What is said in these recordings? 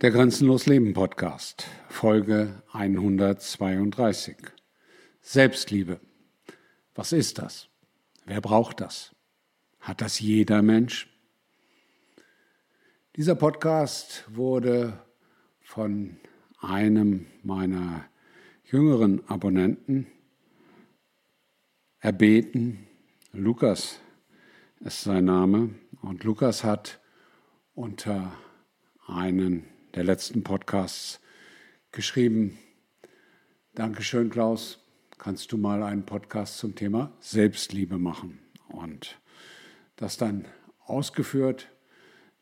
Der Grenzenlos Leben Podcast, Folge 132. Selbstliebe. Was ist das? Wer braucht das? Hat das jeder Mensch? Dieser Podcast wurde von einem meiner jüngeren Abonnenten erbeten. Lukas ist sein Name. Und Lukas hat unter einen der letzten Podcasts geschrieben. Dankeschön, Klaus. Kannst du mal einen Podcast zum Thema Selbstliebe machen? Und das dann ausgeführt.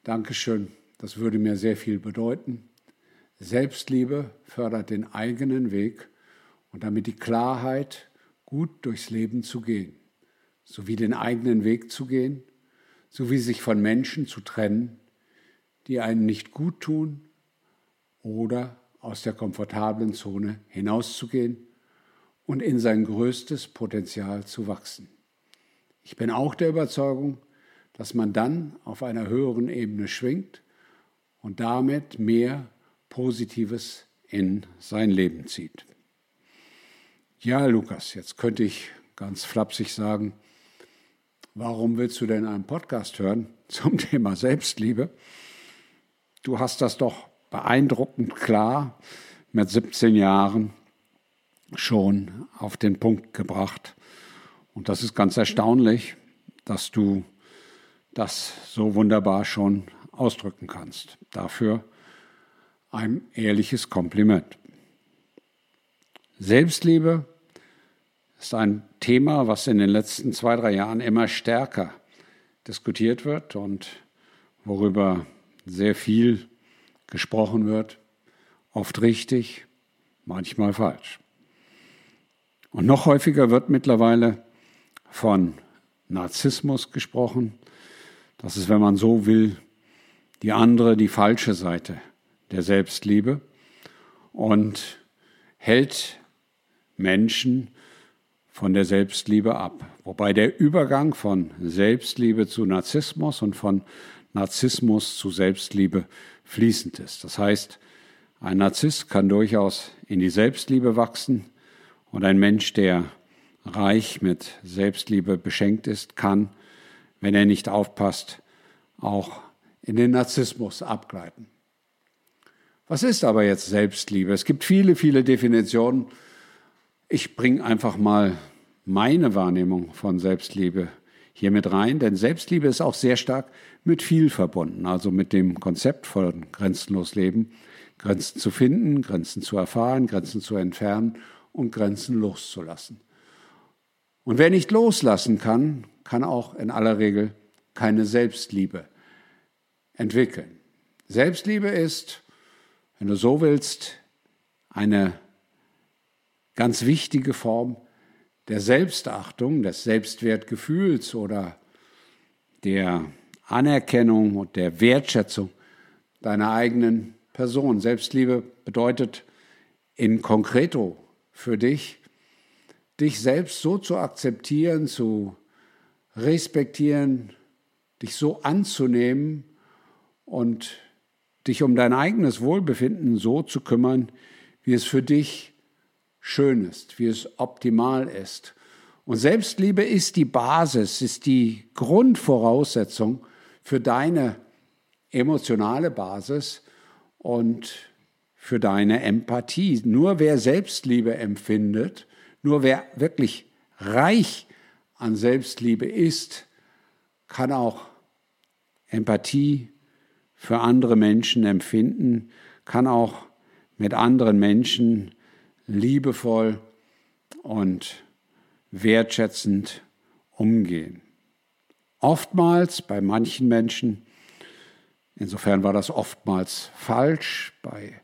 Dankeschön. Das würde mir sehr viel bedeuten. Selbstliebe fördert den eigenen Weg und damit die Klarheit, gut durchs Leben zu gehen, sowie den eigenen Weg zu gehen, sowie sich von Menschen zu trennen, die einem nicht gut tun oder aus der komfortablen Zone hinauszugehen und in sein größtes Potenzial zu wachsen. Ich bin auch der Überzeugung, dass man dann auf einer höheren Ebene schwingt und damit mehr Positives in sein Leben zieht. Ja, Lukas, jetzt könnte ich ganz flapsig sagen, warum willst du denn einen Podcast hören zum Thema Selbstliebe? Du hast das doch beeindruckend klar mit 17 Jahren schon auf den Punkt gebracht. Und das ist ganz erstaunlich, dass du das so wunderbar schon ausdrücken kannst. Dafür ein ehrliches Kompliment. Selbstliebe ist ein Thema, was in den letzten zwei, drei Jahren immer stärker diskutiert wird und worüber sehr viel gesprochen wird, oft richtig, manchmal falsch. Und noch häufiger wird mittlerweile von Narzissmus gesprochen. Das ist, wenn man so will, die andere, die falsche Seite der Selbstliebe und hält Menschen von der Selbstliebe ab. Wobei der Übergang von Selbstliebe zu Narzissmus und von Narzissmus zu Selbstliebe fließend ist. Das heißt, ein Narzisst kann durchaus in die Selbstliebe wachsen und ein Mensch, der reich mit Selbstliebe beschenkt ist, kann, wenn er nicht aufpasst, auch in den Narzissmus abgleiten. Was ist aber jetzt Selbstliebe? Es gibt viele, viele Definitionen. Ich bringe einfach mal meine Wahrnehmung von Selbstliebe hier mit rein, denn Selbstliebe ist auch sehr stark mit viel verbunden, also mit dem Konzept von grenzenlos Leben, Grenzen zu finden, Grenzen zu erfahren, Grenzen zu entfernen und Grenzen loszulassen. Und wer nicht loslassen kann, kann auch in aller Regel keine Selbstliebe entwickeln. Selbstliebe ist, wenn du so willst, eine ganz wichtige Form der Selbstachtung, des Selbstwertgefühls oder der Anerkennung und der Wertschätzung deiner eigenen Person. Selbstliebe bedeutet in concreto für dich, dich selbst so zu akzeptieren, zu respektieren, dich so anzunehmen und dich um dein eigenes Wohlbefinden so zu kümmern, wie es für dich schön ist, wie es optimal ist. Und Selbstliebe ist die Basis, ist die Grundvoraussetzung für deine emotionale Basis und für deine Empathie. Nur wer Selbstliebe empfindet, nur wer wirklich reich an Selbstliebe ist, kann auch Empathie für andere Menschen empfinden, kann auch mit anderen Menschen liebevoll und wertschätzend umgehen. Oftmals bei manchen Menschen, insofern war das oftmals falsch, bei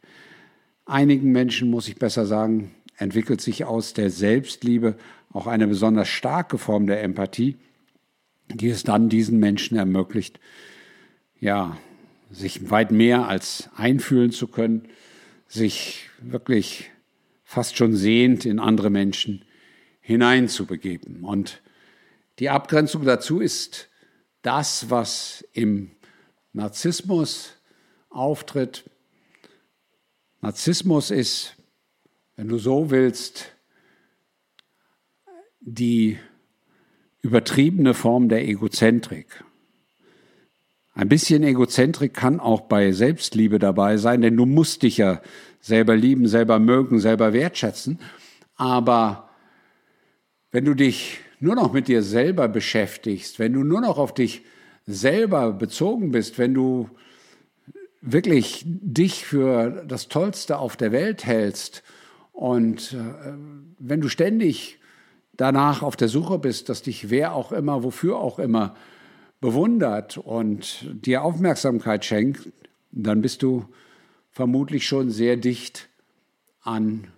einigen Menschen muss ich besser sagen, entwickelt sich aus der Selbstliebe auch eine besonders starke Form der Empathie, die es dann diesen Menschen ermöglicht, ja, sich weit mehr als einfühlen zu können, sich wirklich fast schon sehend in andere Menschen hineinzubegeben. Und die Abgrenzung dazu ist das, was im Narzissmus auftritt Narzissmus ist, wenn du so willst, die übertriebene Form der Egozentrik. Ein bisschen Egozentrik kann auch bei Selbstliebe dabei sein, denn du musst dich ja selber lieben, selber mögen, selber wertschätzen. Aber wenn du dich nur noch mit dir selber beschäftigst, wenn du nur noch auf dich selber bezogen bist, wenn du wirklich dich für das Tollste auf der Welt hältst und äh, wenn du ständig danach auf der Suche bist, dass dich wer auch immer, wofür auch immer bewundert und dir Aufmerksamkeit schenkt, dann bist du vermutlich schon sehr dicht an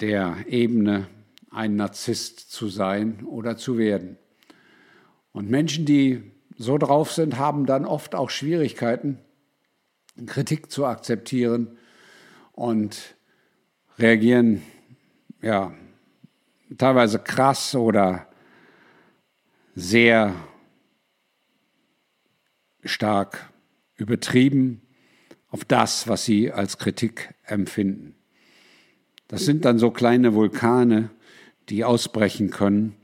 der Ebene, ein Narzisst zu sein oder zu werden. Und Menschen, die so drauf sind, haben dann oft auch Schwierigkeiten, Kritik zu akzeptieren und reagieren ja teilweise krass oder sehr stark übertrieben auf das, was sie als Kritik empfinden. Das sind dann so kleine Vulkane, die ausbrechen können,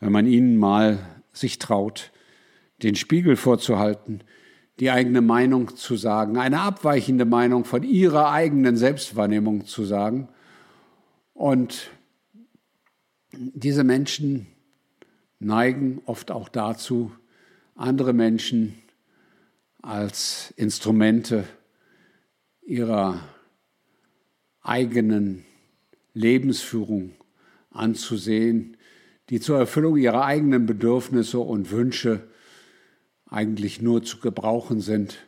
wenn man ihnen mal sich traut, den Spiegel vorzuhalten, die eigene Meinung zu sagen, eine abweichende Meinung von ihrer eigenen Selbstwahrnehmung zu sagen. Und diese Menschen neigen oft auch dazu, andere Menschen als Instrumente ihrer eigenen Lebensführung anzusehen, die zur Erfüllung ihrer eigenen Bedürfnisse und Wünsche eigentlich nur zu gebrauchen sind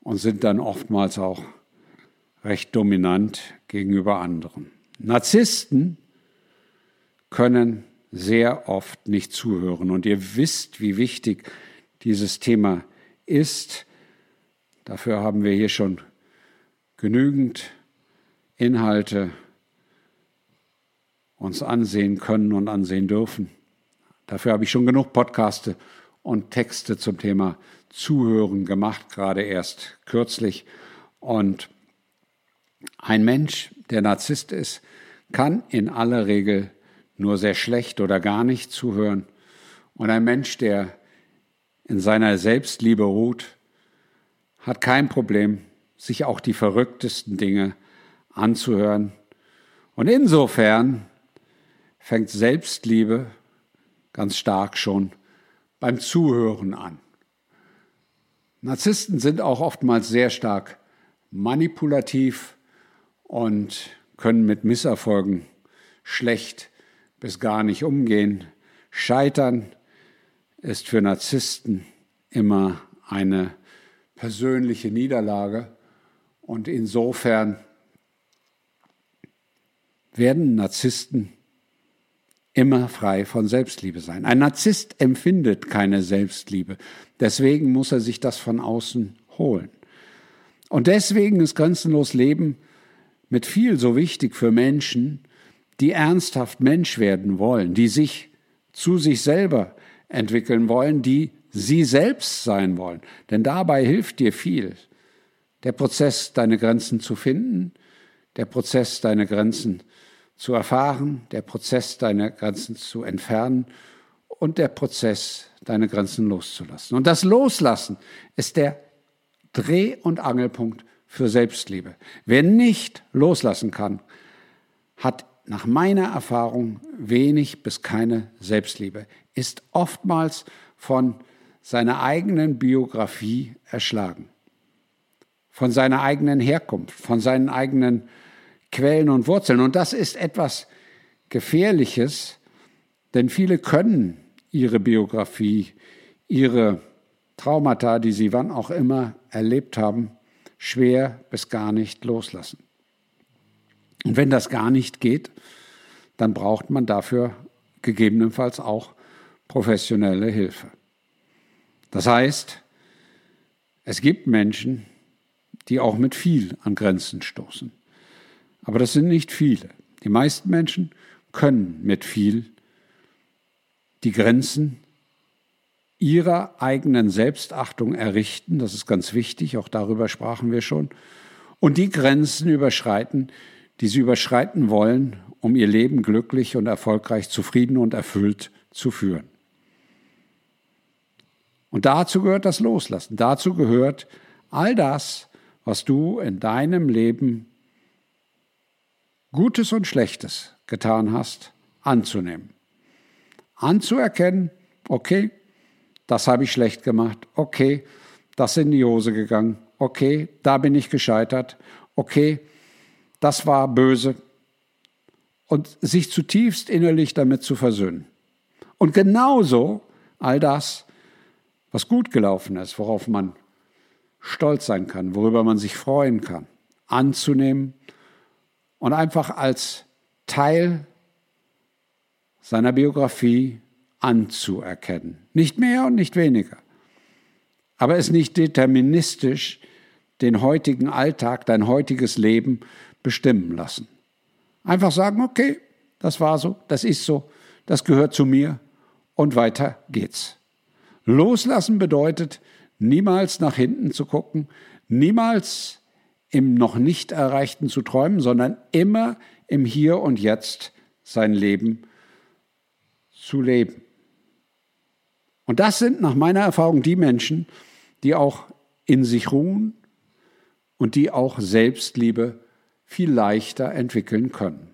und sind dann oftmals auch recht dominant gegenüber anderen. Narzissten können sehr oft nicht zuhören und ihr wisst, wie wichtig dieses Thema ist. Dafür haben wir hier schon genügend Inhalte uns ansehen können und ansehen dürfen. Dafür habe ich schon genug Podcaste und Texte zum Thema Zuhören gemacht, gerade erst kürzlich. Und ein Mensch, der Narzisst ist, kann in aller Regel nur sehr schlecht oder gar nicht zuhören. Und ein Mensch, der in seiner Selbstliebe ruht, hat kein Problem, sich auch die verrücktesten Dinge anzuhören. Und insofern fängt Selbstliebe ganz stark schon beim Zuhören an. Narzissten sind auch oftmals sehr stark manipulativ und können mit Misserfolgen schlecht bis gar nicht umgehen. Scheitern ist für Narzissten immer eine persönliche Niederlage und insofern werden Narzissten immer frei von Selbstliebe sein. Ein Narzisst empfindet keine Selbstliebe. Deswegen muss er sich das von außen holen. Und deswegen ist grenzenlos Leben mit viel so wichtig für Menschen, die ernsthaft Mensch werden wollen, die sich zu sich selber entwickeln wollen, die sie selbst sein wollen. Denn dabei hilft dir viel. Der Prozess, deine Grenzen zu finden, der Prozess, deine Grenzen zu erfahren, der Prozess, deine Grenzen zu entfernen. Und der Prozess, deine Grenzen loszulassen. Und das Loslassen ist der Dreh- und Angelpunkt für Selbstliebe. Wer nicht loslassen kann, hat nach meiner Erfahrung wenig bis keine Selbstliebe, ist oftmals von seiner eigenen Biografie erschlagen, von seiner eigenen Herkunft, von seinen eigenen Quellen und Wurzeln. Und das ist etwas Gefährliches, denn viele können ihre Biografie, ihre Traumata, die sie wann auch immer erlebt haben, schwer bis gar nicht loslassen. Und wenn das gar nicht geht, dann braucht man dafür gegebenenfalls auch professionelle Hilfe. Das heißt, es gibt Menschen, die auch mit viel an Grenzen stoßen. Aber das sind nicht viele. Die meisten Menschen können mit viel die Grenzen ihrer eigenen Selbstachtung errichten. Das ist ganz wichtig, auch darüber sprachen wir schon. und die Grenzen überschreiten, die sie überschreiten wollen, um ihr Leben glücklich und erfolgreich, zufrieden und erfüllt zu führen. Und dazu gehört das Loslassen. Dazu gehört all das, was du in deinem Leben Gutes und Schlechtes getan hast, anzunehmen. Anzuerkennen, okay, das habe ich schlecht gemacht, okay, das ist in die Hose gegangen, okay, da bin ich gescheitert, okay, das war böse. Und sich zutiefst innerlich damit zu versöhnen. Und genauso all das, was gut gelaufen ist, worauf man stolz sein kann, worüber man sich freuen kann, anzunehmen und einfach als Teil seiner Biografie anzuerkennen. Nicht mehr und nicht weniger. Aber es nicht deterministisch den heutigen Alltag, dein heutiges Leben bestimmen lassen. Einfach sagen, okay, das war so, das ist so, das gehört zu mir und weiter geht's. Loslassen bedeutet, niemals nach hinten zu gucken, niemals im noch nicht Erreichten zu träumen, sondern immer im Hier und Jetzt sein Leben zu leben. Und das sind nach meiner Erfahrung die Menschen, die auch in sich ruhen und die auch Selbstliebe viel leichter entwickeln können.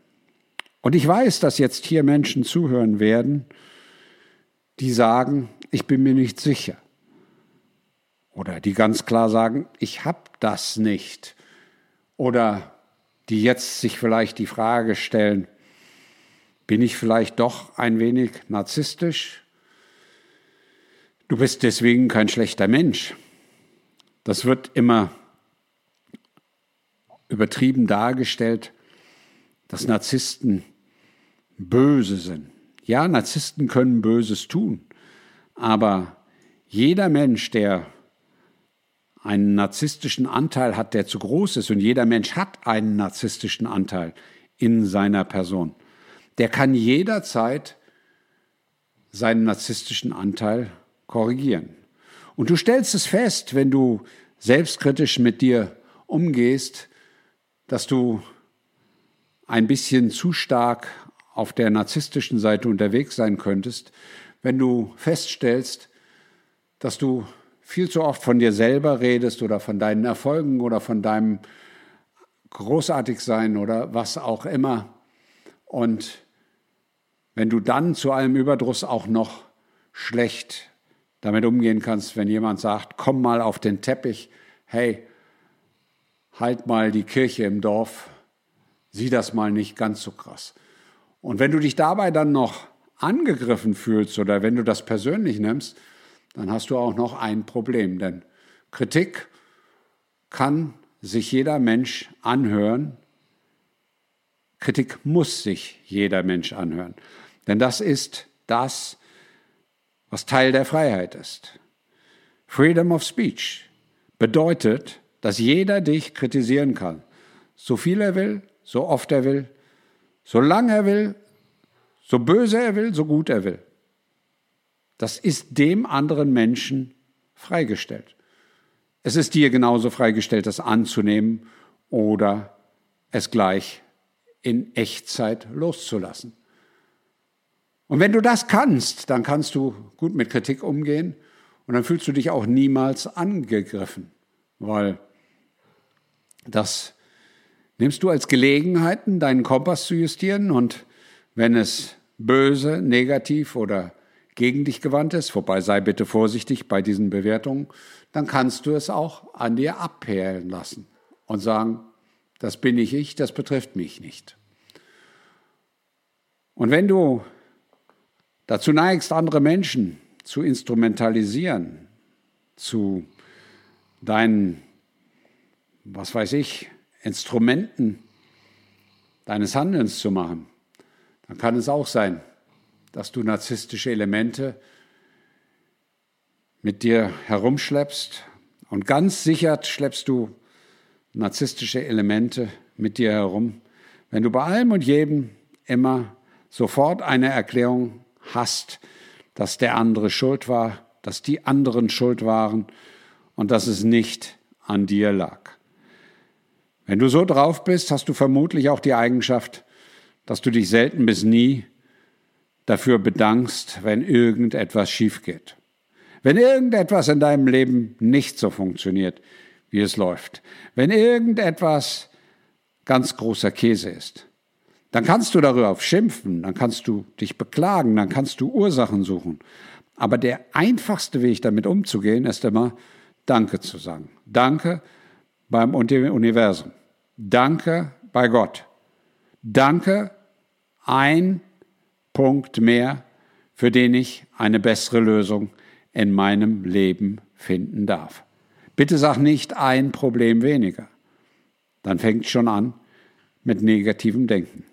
Und ich weiß, dass jetzt hier Menschen zuhören werden, die sagen, ich bin mir nicht sicher. Oder die ganz klar sagen, ich habe das nicht. Oder die jetzt sich vielleicht die Frage stellen, bin ich vielleicht doch ein wenig narzisstisch? Du bist deswegen kein schlechter Mensch. Das wird immer übertrieben dargestellt, dass Narzissten böse sind. Ja, Narzissten können Böses tun, aber jeder Mensch, der einen narzisstischen Anteil hat, der zu groß ist, und jeder Mensch hat einen narzisstischen Anteil in seiner Person, der kann jederzeit seinen narzisstischen Anteil korrigieren. Und du stellst es fest, wenn du selbstkritisch mit dir umgehst, dass du ein bisschen zu stark auf der narzisstischen Seite unterwegs sein könntest, wenn du feststellst, dass du viel zu oft von dir selber redest oder von deinen Erfolgen oder von deinem Großartigsein oder was auch immer. Und wenn du dann zu allem Überdruss auch noch schlecht damit umgehen kannst, wenn jemand sagt, komm mal auf den Teppich, hey, halt mal die Kirche im Dorf, sieh das mal nicht ganz so krass. Und wenn du dich dabei dann noch angegriffen fühlst oder wenn du das persönlich nimmst, dann hast du auch noch ein Problem. Denn Kritik kann sich jeder Mensch anhören. Kritik muss sich jeder Mensch anhören. Denn das ist das, was Teil der Freiheit ist. Freedom of Speech bedeutet, dass jeder dich kritisieren kann. So viel er will, so oft er will, so lange er will, so böse er will, so gut er will. Das ist dem anderen Menschen freigestellt. Es ist dir genauso freigestellt, das anzunehmen oder es gleich in Echtzeit loszulassen. Und wenn du das kannst, dann kannst du gut mit Kritik umgehen und dann fühlst du dich auch niemals angegriffen, weil das nimmst du als Gelegenheiten, deinen Kompass zu justieren und wenn es böse, negativ oder gegen dich gewandt ist, wobei sei bitte vorsichtig bei diesen Bewertungen, dann kannst du es auch an dir abperlen lassen und sagen, das bin nicht ich, das betrifft mich nicht. Und wenn du dazu neigst, andere Menschen zu instrumentalisieren, zu deinen, was weiß ich, Instrumenten deines Handelns zu machen, dann kann es auch sein, dass du narzisstische Elemente mit dir herumschleppst und ganz sicher schleppst du narzisstische Elemente mit dir herum, wenn du bei allem und jedem immer sofort eine Erklärung hast, dass der andere schuld war, dass die anderen schuld waren und dass es nicht an dir lag. Wenn du so drauf bist, hast du vermutlich auch die Eigenschaft, dass du dich selten bis nie dafür bedankst, wenn irgendetwas schief geht. Wenn irgendetwas in deinem Leben nicht so funktioniert, wie es läuft. Wenn irgendetwas ganz großer Käse ist. Dann kannst du darüber schimpfen, dann kannst du dich beklagen, dann kannst du Ursachen suchen. Aber der einfachste Weg, damit umzugehen, ist immer Danke zu sagen. Danke beim Universum. Danke bei Gott. Danke ein Punkt mehr, für den ich eine bessere Lösung in meinem Leben finden darf. Bitte sag nicht ein Problem weniger. Dann fängt schon an mit negativem Denken.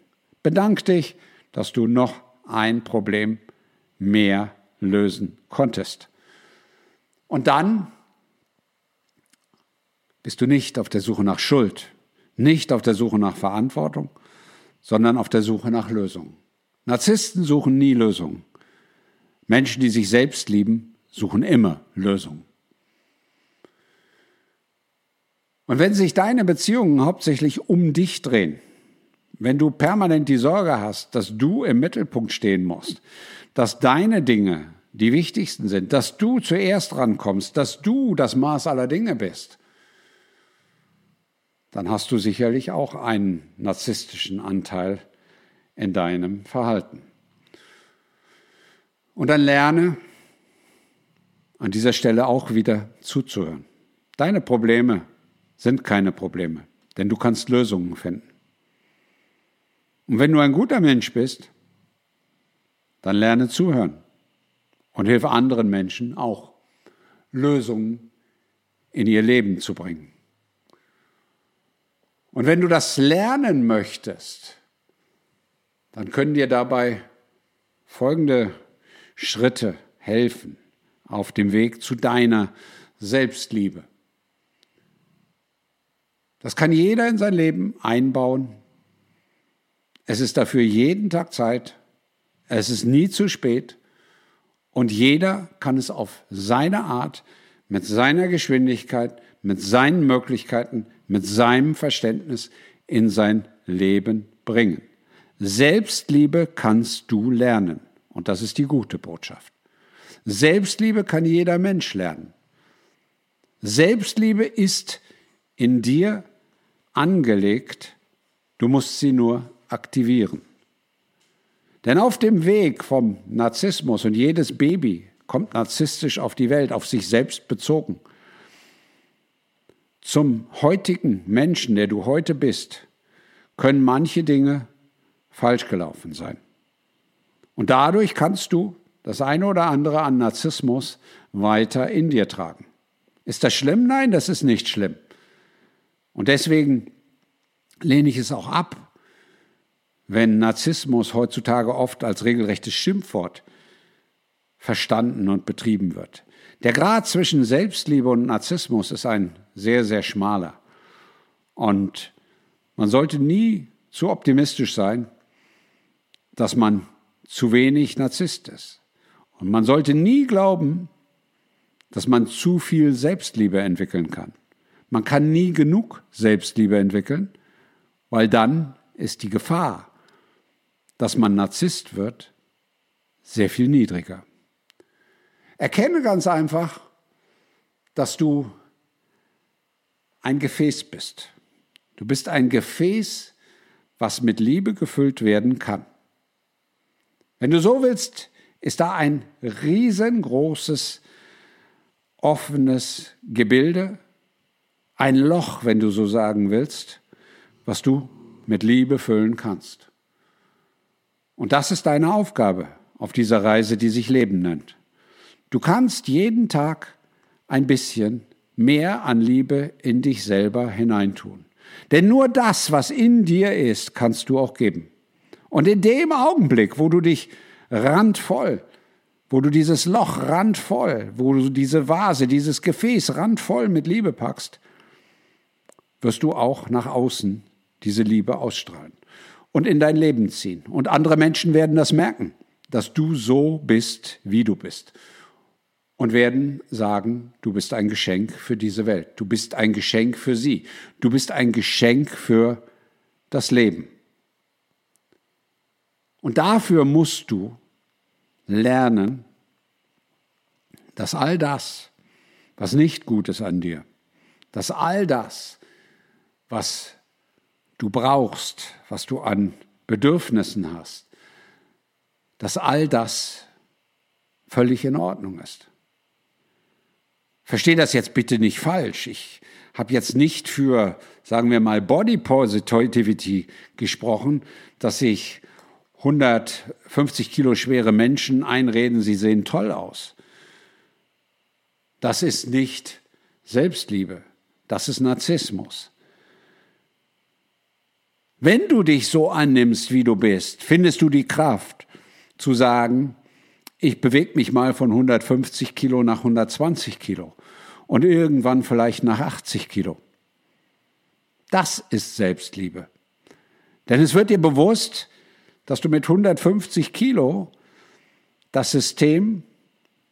Bedank dich, dass du noch ein Problem mehr lösen konntest. Und dann bist du nicht auf der Suche nach Schuld, nicht auf der Suche nach Verantwortung, sondern auf der Suche nach Lösungen. Narzissten suchen nie Lösungen. Menschen, die sich selbst lieben, suchen immer Lösungen. Und wenn sich deine Beziehungen hauptsächlich um dich drehen, wenn du permanent die Sorge hast, dass du im Mittelpunkt stehen musst, dass deine Dinge die wichtigsten sind, dass du zuerst rankommst, dass du das Maß aller Dinge bist, dann hast du sicherlich auch einen narzisstischen Anteil in deinem Verhalten. Und dann lerne an dieser Stelle auch wieder zuzuhören. Deine Probleme sind keine Probleme, denn du kannst Lösungen finden. Und wenn du ein guter Mensch bist, dann lerne zuhören und hilfe anderen Menschen auch, Lösungen in ihr Leben zu bringen. Und wenn du das lernen möchtest, dann können dir dabei folgende Schritte helfen auf dem Weg zu deiner Selbstliebe. Das kann jeder in sein Leben einbauen. Es ist dafür jeden Tag Zeit. Es ist nie zu spät. Und jeder kann es auf seine Art, mit seiner Geschwindigkeit, mit seinen Möglichkeiten, mit seinem Verständnis in sein Leben bringen. Selbstliebe kannst du lernen. Und das ist die gute Botschaft. Selbstliebe kann jeder Mensch lernen. Selbstliebe ist in dir angelegt, du musst sie nur aktivieren. Denn auf dem Weg vom Narzissmus und jedes Baby kommt narzisstisch auf die Welt, auf sich selbst bezogen, zum heutigen Menschen, der du heute bist, können manche Dinge falsch gelaufen sein. Und dadurch kannst du das eine oder andere an Narzissmus weiter in dir tragen. Ist das schlimm? Nein, das ist nicht schlimm. Und deswegen lehne ich es auch ab, wenn Narzissmus heutzutage oft als regelrechtes Schimpfwort verstanden und betrieben wird. Der Grad zwischen Selbstliebe und Narzissmus ist ein sehr, sehr schmaler. Und man sollte nie zu optimistisch sein, dass man zu wenig Narzisst ist. Und man sollte nie glauben, dass man zu viel Selbstliebe entwickeln kann. Man kann nie genug Selbstliebe entwickeln, weil dann ist die Gefahr, dass man Narzisst wird, sehr viel niedriger. Erkenne ganz einfach, dass du ein Gefäß bist. Du bist ein Gefäß, was mit Liebe gefüllt werden kann. Wenn du so willst, ist da ein riesengroßes, offenes Gebilde, ein Loch, wenn du so sagen willst, was du mit Liebe füllen kannst. Und das ist deine Aufgabe auf dieser Reise, die sich Leben nennt. Du kannst jeden Tag ein bisschen mehr an Liebe in dich selber hineintun. Denn nur das, was in dir ist, kannst du auch geben. Und in dem Augenblick, wo du dich randvoll, wo du dieses Loch randvoll, wo du diese Vase, dieses Gefäß randvoll mit Liebe packst, wirst du auch nach außen diese Liebe ausstrahlen und in dein Leben ziehen. Und andere Menschen werden das merken, dass du so bist, wie du bist. und werden sagen, du bist ein Geschenk für diese Welt, du bist ein Geschenk für sie, du bist ein Geschenk für das Leben. Und dafür musst du lernen, dass all das, was nicht gut ist an dir, dass all das, was du brauchst, was du an Bedürfnissen hast, dass all das völlig in Ordnung ist. Verstehe das jetzt bitte nicht falsch. Ich habe jetzt nicht für, sagen wir mal, Body Positivity gesprochen, dass ich 150 Kilo schwere Menschen einreden, sie sehen toll aus. Das ist nicht Selbstliebe, das ist Narzissmus. Wenn du dich so annimmst, wie du bist, findest du die Kraft zu sagen, ich bewege mich mal von 150 Kilo nach 120 Kilo und irgendwann vielleicht nach 80 Kilo. Das ist Selbstliebe. Denn es wird dir bewusst, dass du mit 150 Kilo das System,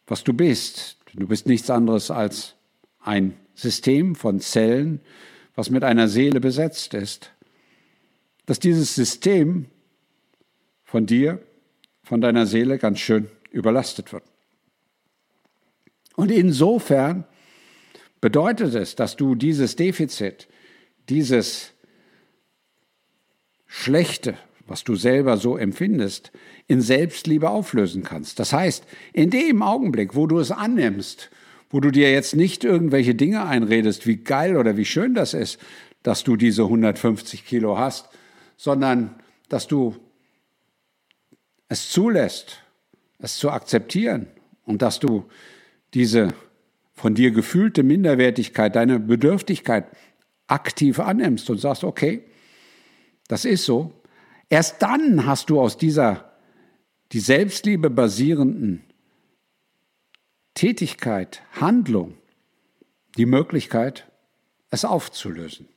was du bist, du bist nichts anderes als ein System von Zellen, was mit einer Seele besetzt ist, dass dieses System von dir, von deiner Seele ganz schön überlastet wird. Und insofern bedeutet es, dass du dieses Defizit, dieses Schlechte, was du selber so empfindest, in Selbstliebe auflösen kannst. Das heißt, in dem Augenblick, wo du es annimmst, wo du dir jetzt nicht irgendwelche Dinge einredest, wie geil oder wie schön das ist, dass du diese 150 Kilo hast, sondern dass du es zulässt, es zu akzeptieren und dass du diese von dir gefühlte Minderwertigkeit, deine Bedürftigkeit aktiv annimmst und sagst, okay, das ist so, erst dann hast du aus dieser die Selbstliebe basierenden Tätigkeit, Handlung, die Möglichkeit, es aufzulösen.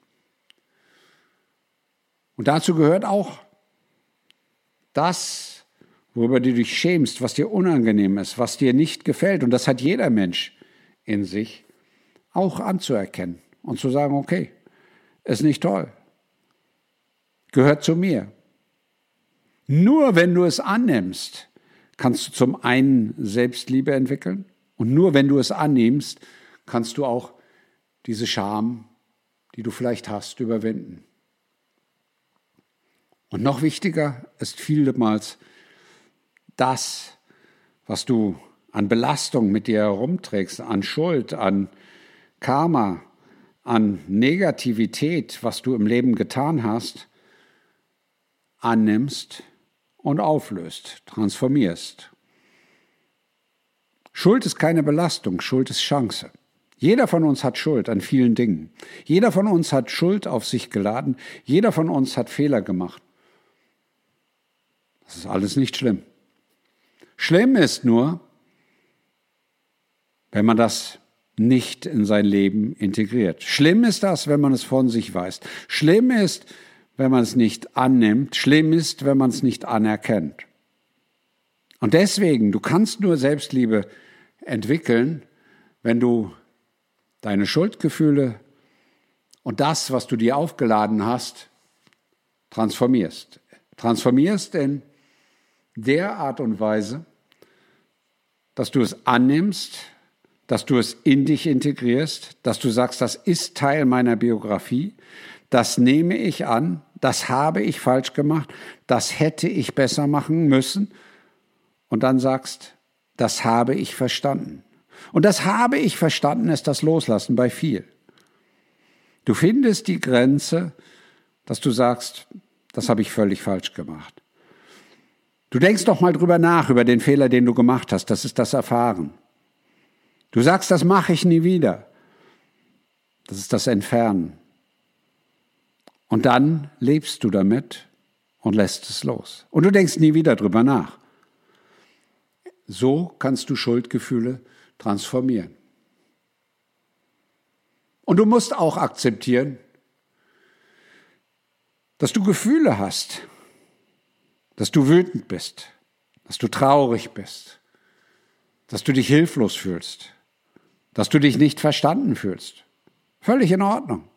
Und dazu gehört auch das, worüber du dich schämst, was dir unangenehm ist, was dir nicht gefällt. Und das hat jeder Mensch in sich, auch anzuerkennen und zu sagen, okay, ist nicht toll, gehört zu mir. Nur wenn du es annimmst, kannst du zum einen Selbstliebe entwickeln und nur wenn du es annimmst, kannst du auch diese Scham, die du vielleicht hast, überwinden. Und noch wichtiger ist vielmals das, was du an Belastung mit dir herumträgst, an Schuld, an Karma, an Negativität, was du im Leben getan hast, annimmst und auflöst, transformierst. Schuld ist keine Belastung, Schuld ist Chance. Jeder von uns hat Schuld an vielen Dingen. Jeder von uns hat Schuld auf sich geladen. Jeder von uns hat Fehler gemacht. Das ist alles nicht schlimm. Schlimm ist nur, wenn man das nicht in sein Leben integriert. Schlimm ist das, wenn man es von sich weiß. Schlimm ist, wenn man es nicht annimmt. Schlimm ist, wenn man es nicht anerkennt. Und deswegen, du kannst nur Selbstliebe entwickeln, wenn du deine Schuldgefühle und das, was du dir aufgeladen hast, transformierst. Transformierst in der Art und Weise, dass du es annimmst, dass du es in dich integrierst, dass du sagst, das ist Teil meiner Biografie, das nehme ich an, das habe ich falsch gemacht, das hätte ich besser machen müssen und dann sagst, das habe ich verstanden. Und das habe ich verstanden ist das Loslassen bei viel. Du findest die Grenze, dass du sagst, das habe ich völlig falsch gemacht. Du denkst doch mal drüber nach, über den Fehler, den du gemacht hast. Das ist das Erfahren. Du sagst, das mache ich nie wieder. Das ist das Entfernen. Und dann lebst du damit und lässt es los. Und du denkst nie wieder drüber nach. So kannst du Schuldgefühle transformieren. Und du musst auch akzeptieren, dass du Gefühle hast, dass du wütend bist, dass du traurig bist, dass du dich hilflos fühlst, dass du dich nicht verstanden fühlst. Völlig in Ordnung.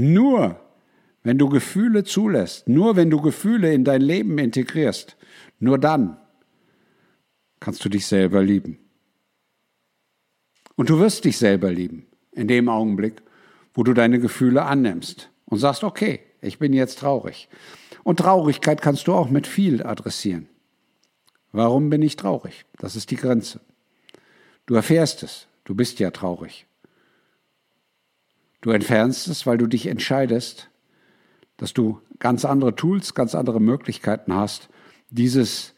Nur wenn du Gefühle zulässt, nur wenn du Gefühle in dein Leben integrierst, nur dann kannst du dich selber lieben. Und du wirst dich selber lieben in dem Augenblick, wo du deine Gefühle annimmst und sagst, okay, ich bin jetzt traurig. Und Traurigkeit kannst du auch mit viel adressieren. Warum bin ich traurig? Das ist die Grenze. Du erfährst es. Du bist ja traurig. Du entfernst es, weil du dich entscheidest, dass du ganz andere Tools, ganz andere Möglichkeiten hast, dieses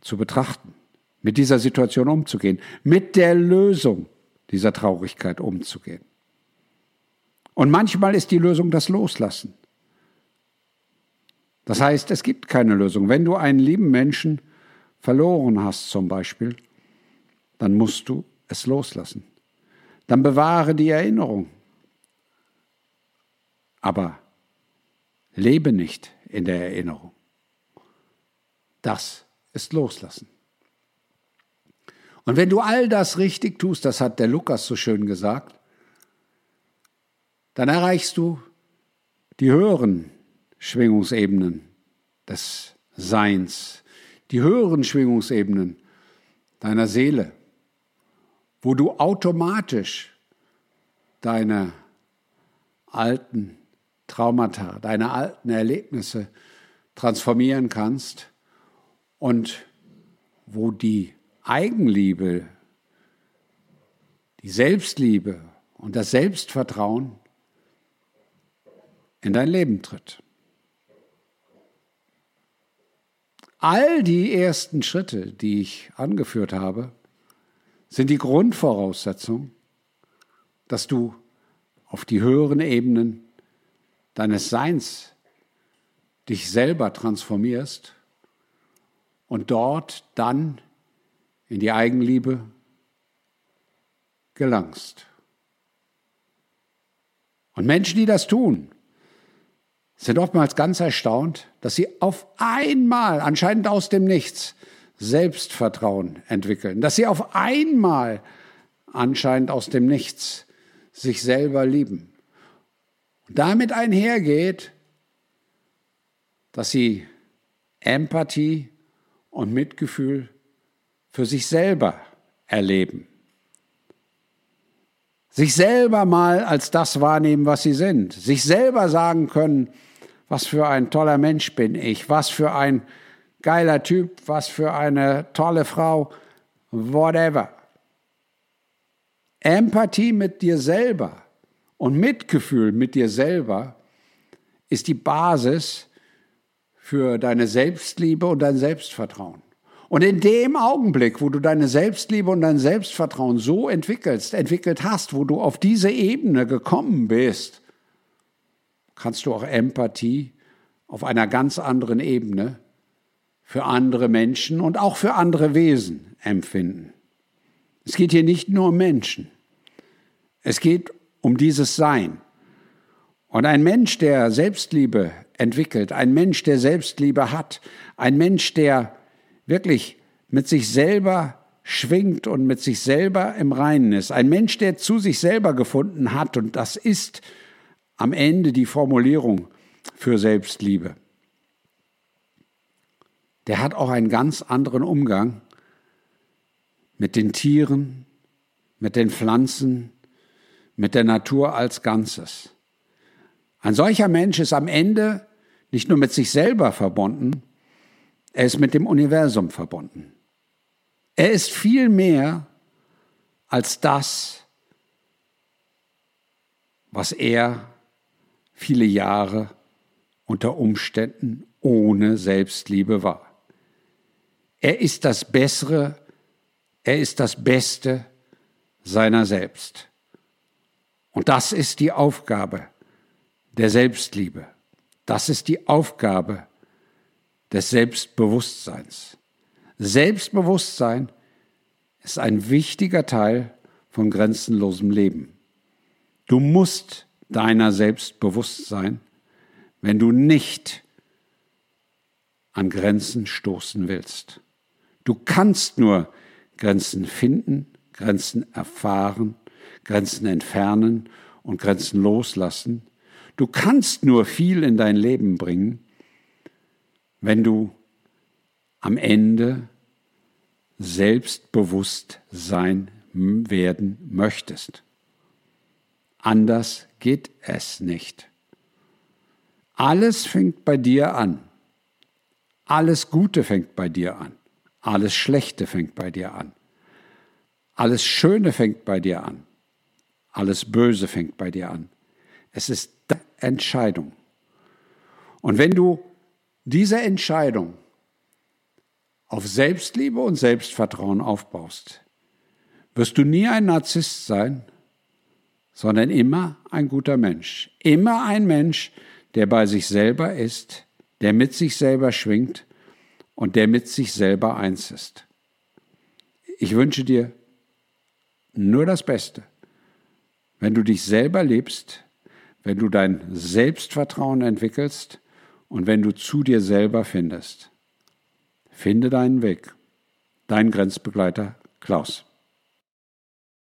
zu betrachten, mit dieser Situation umzugehen, mit der Lösung dieser Traurigkeit umzugehen. Und manchmal ist die Lösung das Loslassen. Das heißt, es gibt keine Lösung. Wenn du einen lieben Menschen verloren hast zum Beispiel, dann musst du es loslassen. Dann bewahre die Erinnerung. Aber lebe nicht in der Erinnerung. Das ist Loslassen. Und wenn du all das richtig tust, das hat der Lukas so schön gesagt, dann erreichst du die höheren Schwingungsebenen des Seins, die höheren Schwingungsebenen deiner Seele, wo du automatisch deine alten Traumata, deine alten Erlebnisse transformieren kannst und wo die Eigenliebe, die Selbstliebe und das Selbstvertrauen in dein Leben tritt. All die ersten Schritte, die ich angeführt habe, sind die Grundvoraussetzung, dass du auf die höheren Ebenen deines Seins dich selber transformierst und dort dann in die Eigenliebe gelangst. Und Menschen, die das tun, sind oftmals ganz erstaunt, dass sie auf einmal, anscheinend aus dem Nichts, Selbstvertrauen entwickeln, dass sie auf einmal, anscheinend aus dem Nichts, sich selber lieben. Und damit einhergeht, dass sie Empathie und Mitgefühl für sich selber erleben. Sich selber mal als das wahrnehmen, was sie sind. Sich selber sagen können, was für ein toller Mensch bin ich, was für ein geiler Typ, was für eine tolle Frau, whatever. Empathie mit dir selber und Mitgefühl mit dir selber ist die Basis für deine Selbstliebe und dein Selbstvertrauen. Und in dem Augenblick, wo du deine Selbstliebe und dein Selbstvertrauen so entwickelst, entwickelt hast, wo du auf diese Ebene gekommen bist, kannst du auch Empathie auf einer ganz anderen Ebene für andere Menschen und auch für andere Wesen empfinden. Es geht hier nicht nur um Menschen. Es geht um dieses Sein. Und ein Mensch, der Selbstliebe entwickelt, ein Mensch, der Selbstliebe hat, ein Mensch, der wirklich mit sich selber schwingt und mit sich selber im Reinen ist, ein Mensch, der zu sich selber gefunden hat, und das ist am Ende die Formulierung für Selbstliebe. Der hat auch einen ganz anderen Umgang mit den Tieren, mit den Pflanzen, mit der Natur als Ganzes. Ein solcher Mensch ist am Ende nicht nur mit sich selber verbunden, er ist mit dem Universum verbunden. Er ist viel mehr als das, was er viele Jahre unter Umständen ohne Selbstliebe war. Er ist das Bessere, er ist das Beste seiner selbst. Und das ist die Aufgabe der Selbstliebe. Das ist die Aufgabe des Selbstbewusstseins. Selbstbewusstsein ist ein wichtiger Teil von grenzenlosem Leben. Du musst deiner selbst bewusst sein, wenn du nicht an Grenzen stoßen willst. Du kannst nur Grenzen finden, Grenzen erfahren, Grenzen entfernen und Grenzen loslassen. Du kannst nur viel in dein Leben bringen, wenn du am Ende selbstbewusst sein werden möchtest. Anders geht es nicht. Alles fängt bei dir an. Alles Gute fängt bei dir an. Alles Schlechte fängt bei dir an. Alles Schöne fängt bei dir an. Alles Böse fängt bei dir an. Es ist Entscheidung. Und wenn du diese Entscheidung auf Selbstliebe und Selbstvertrauen aufbaust, wirst du nie ein Narzisst sein, sondern immer ein guter Mensch. Immer ein Mensch, der bei sich selber ist, der mit sich selber schwingt und der mit sich selber eins ist. Ich wünsche dir nur das Beste. Wenn du dich selber liebst, wenn du dein Selbstvertrauen entwickelst und wenn du zu dir selber findest. Finde deinen Weg. Dein Grenzbegleiter Klaus.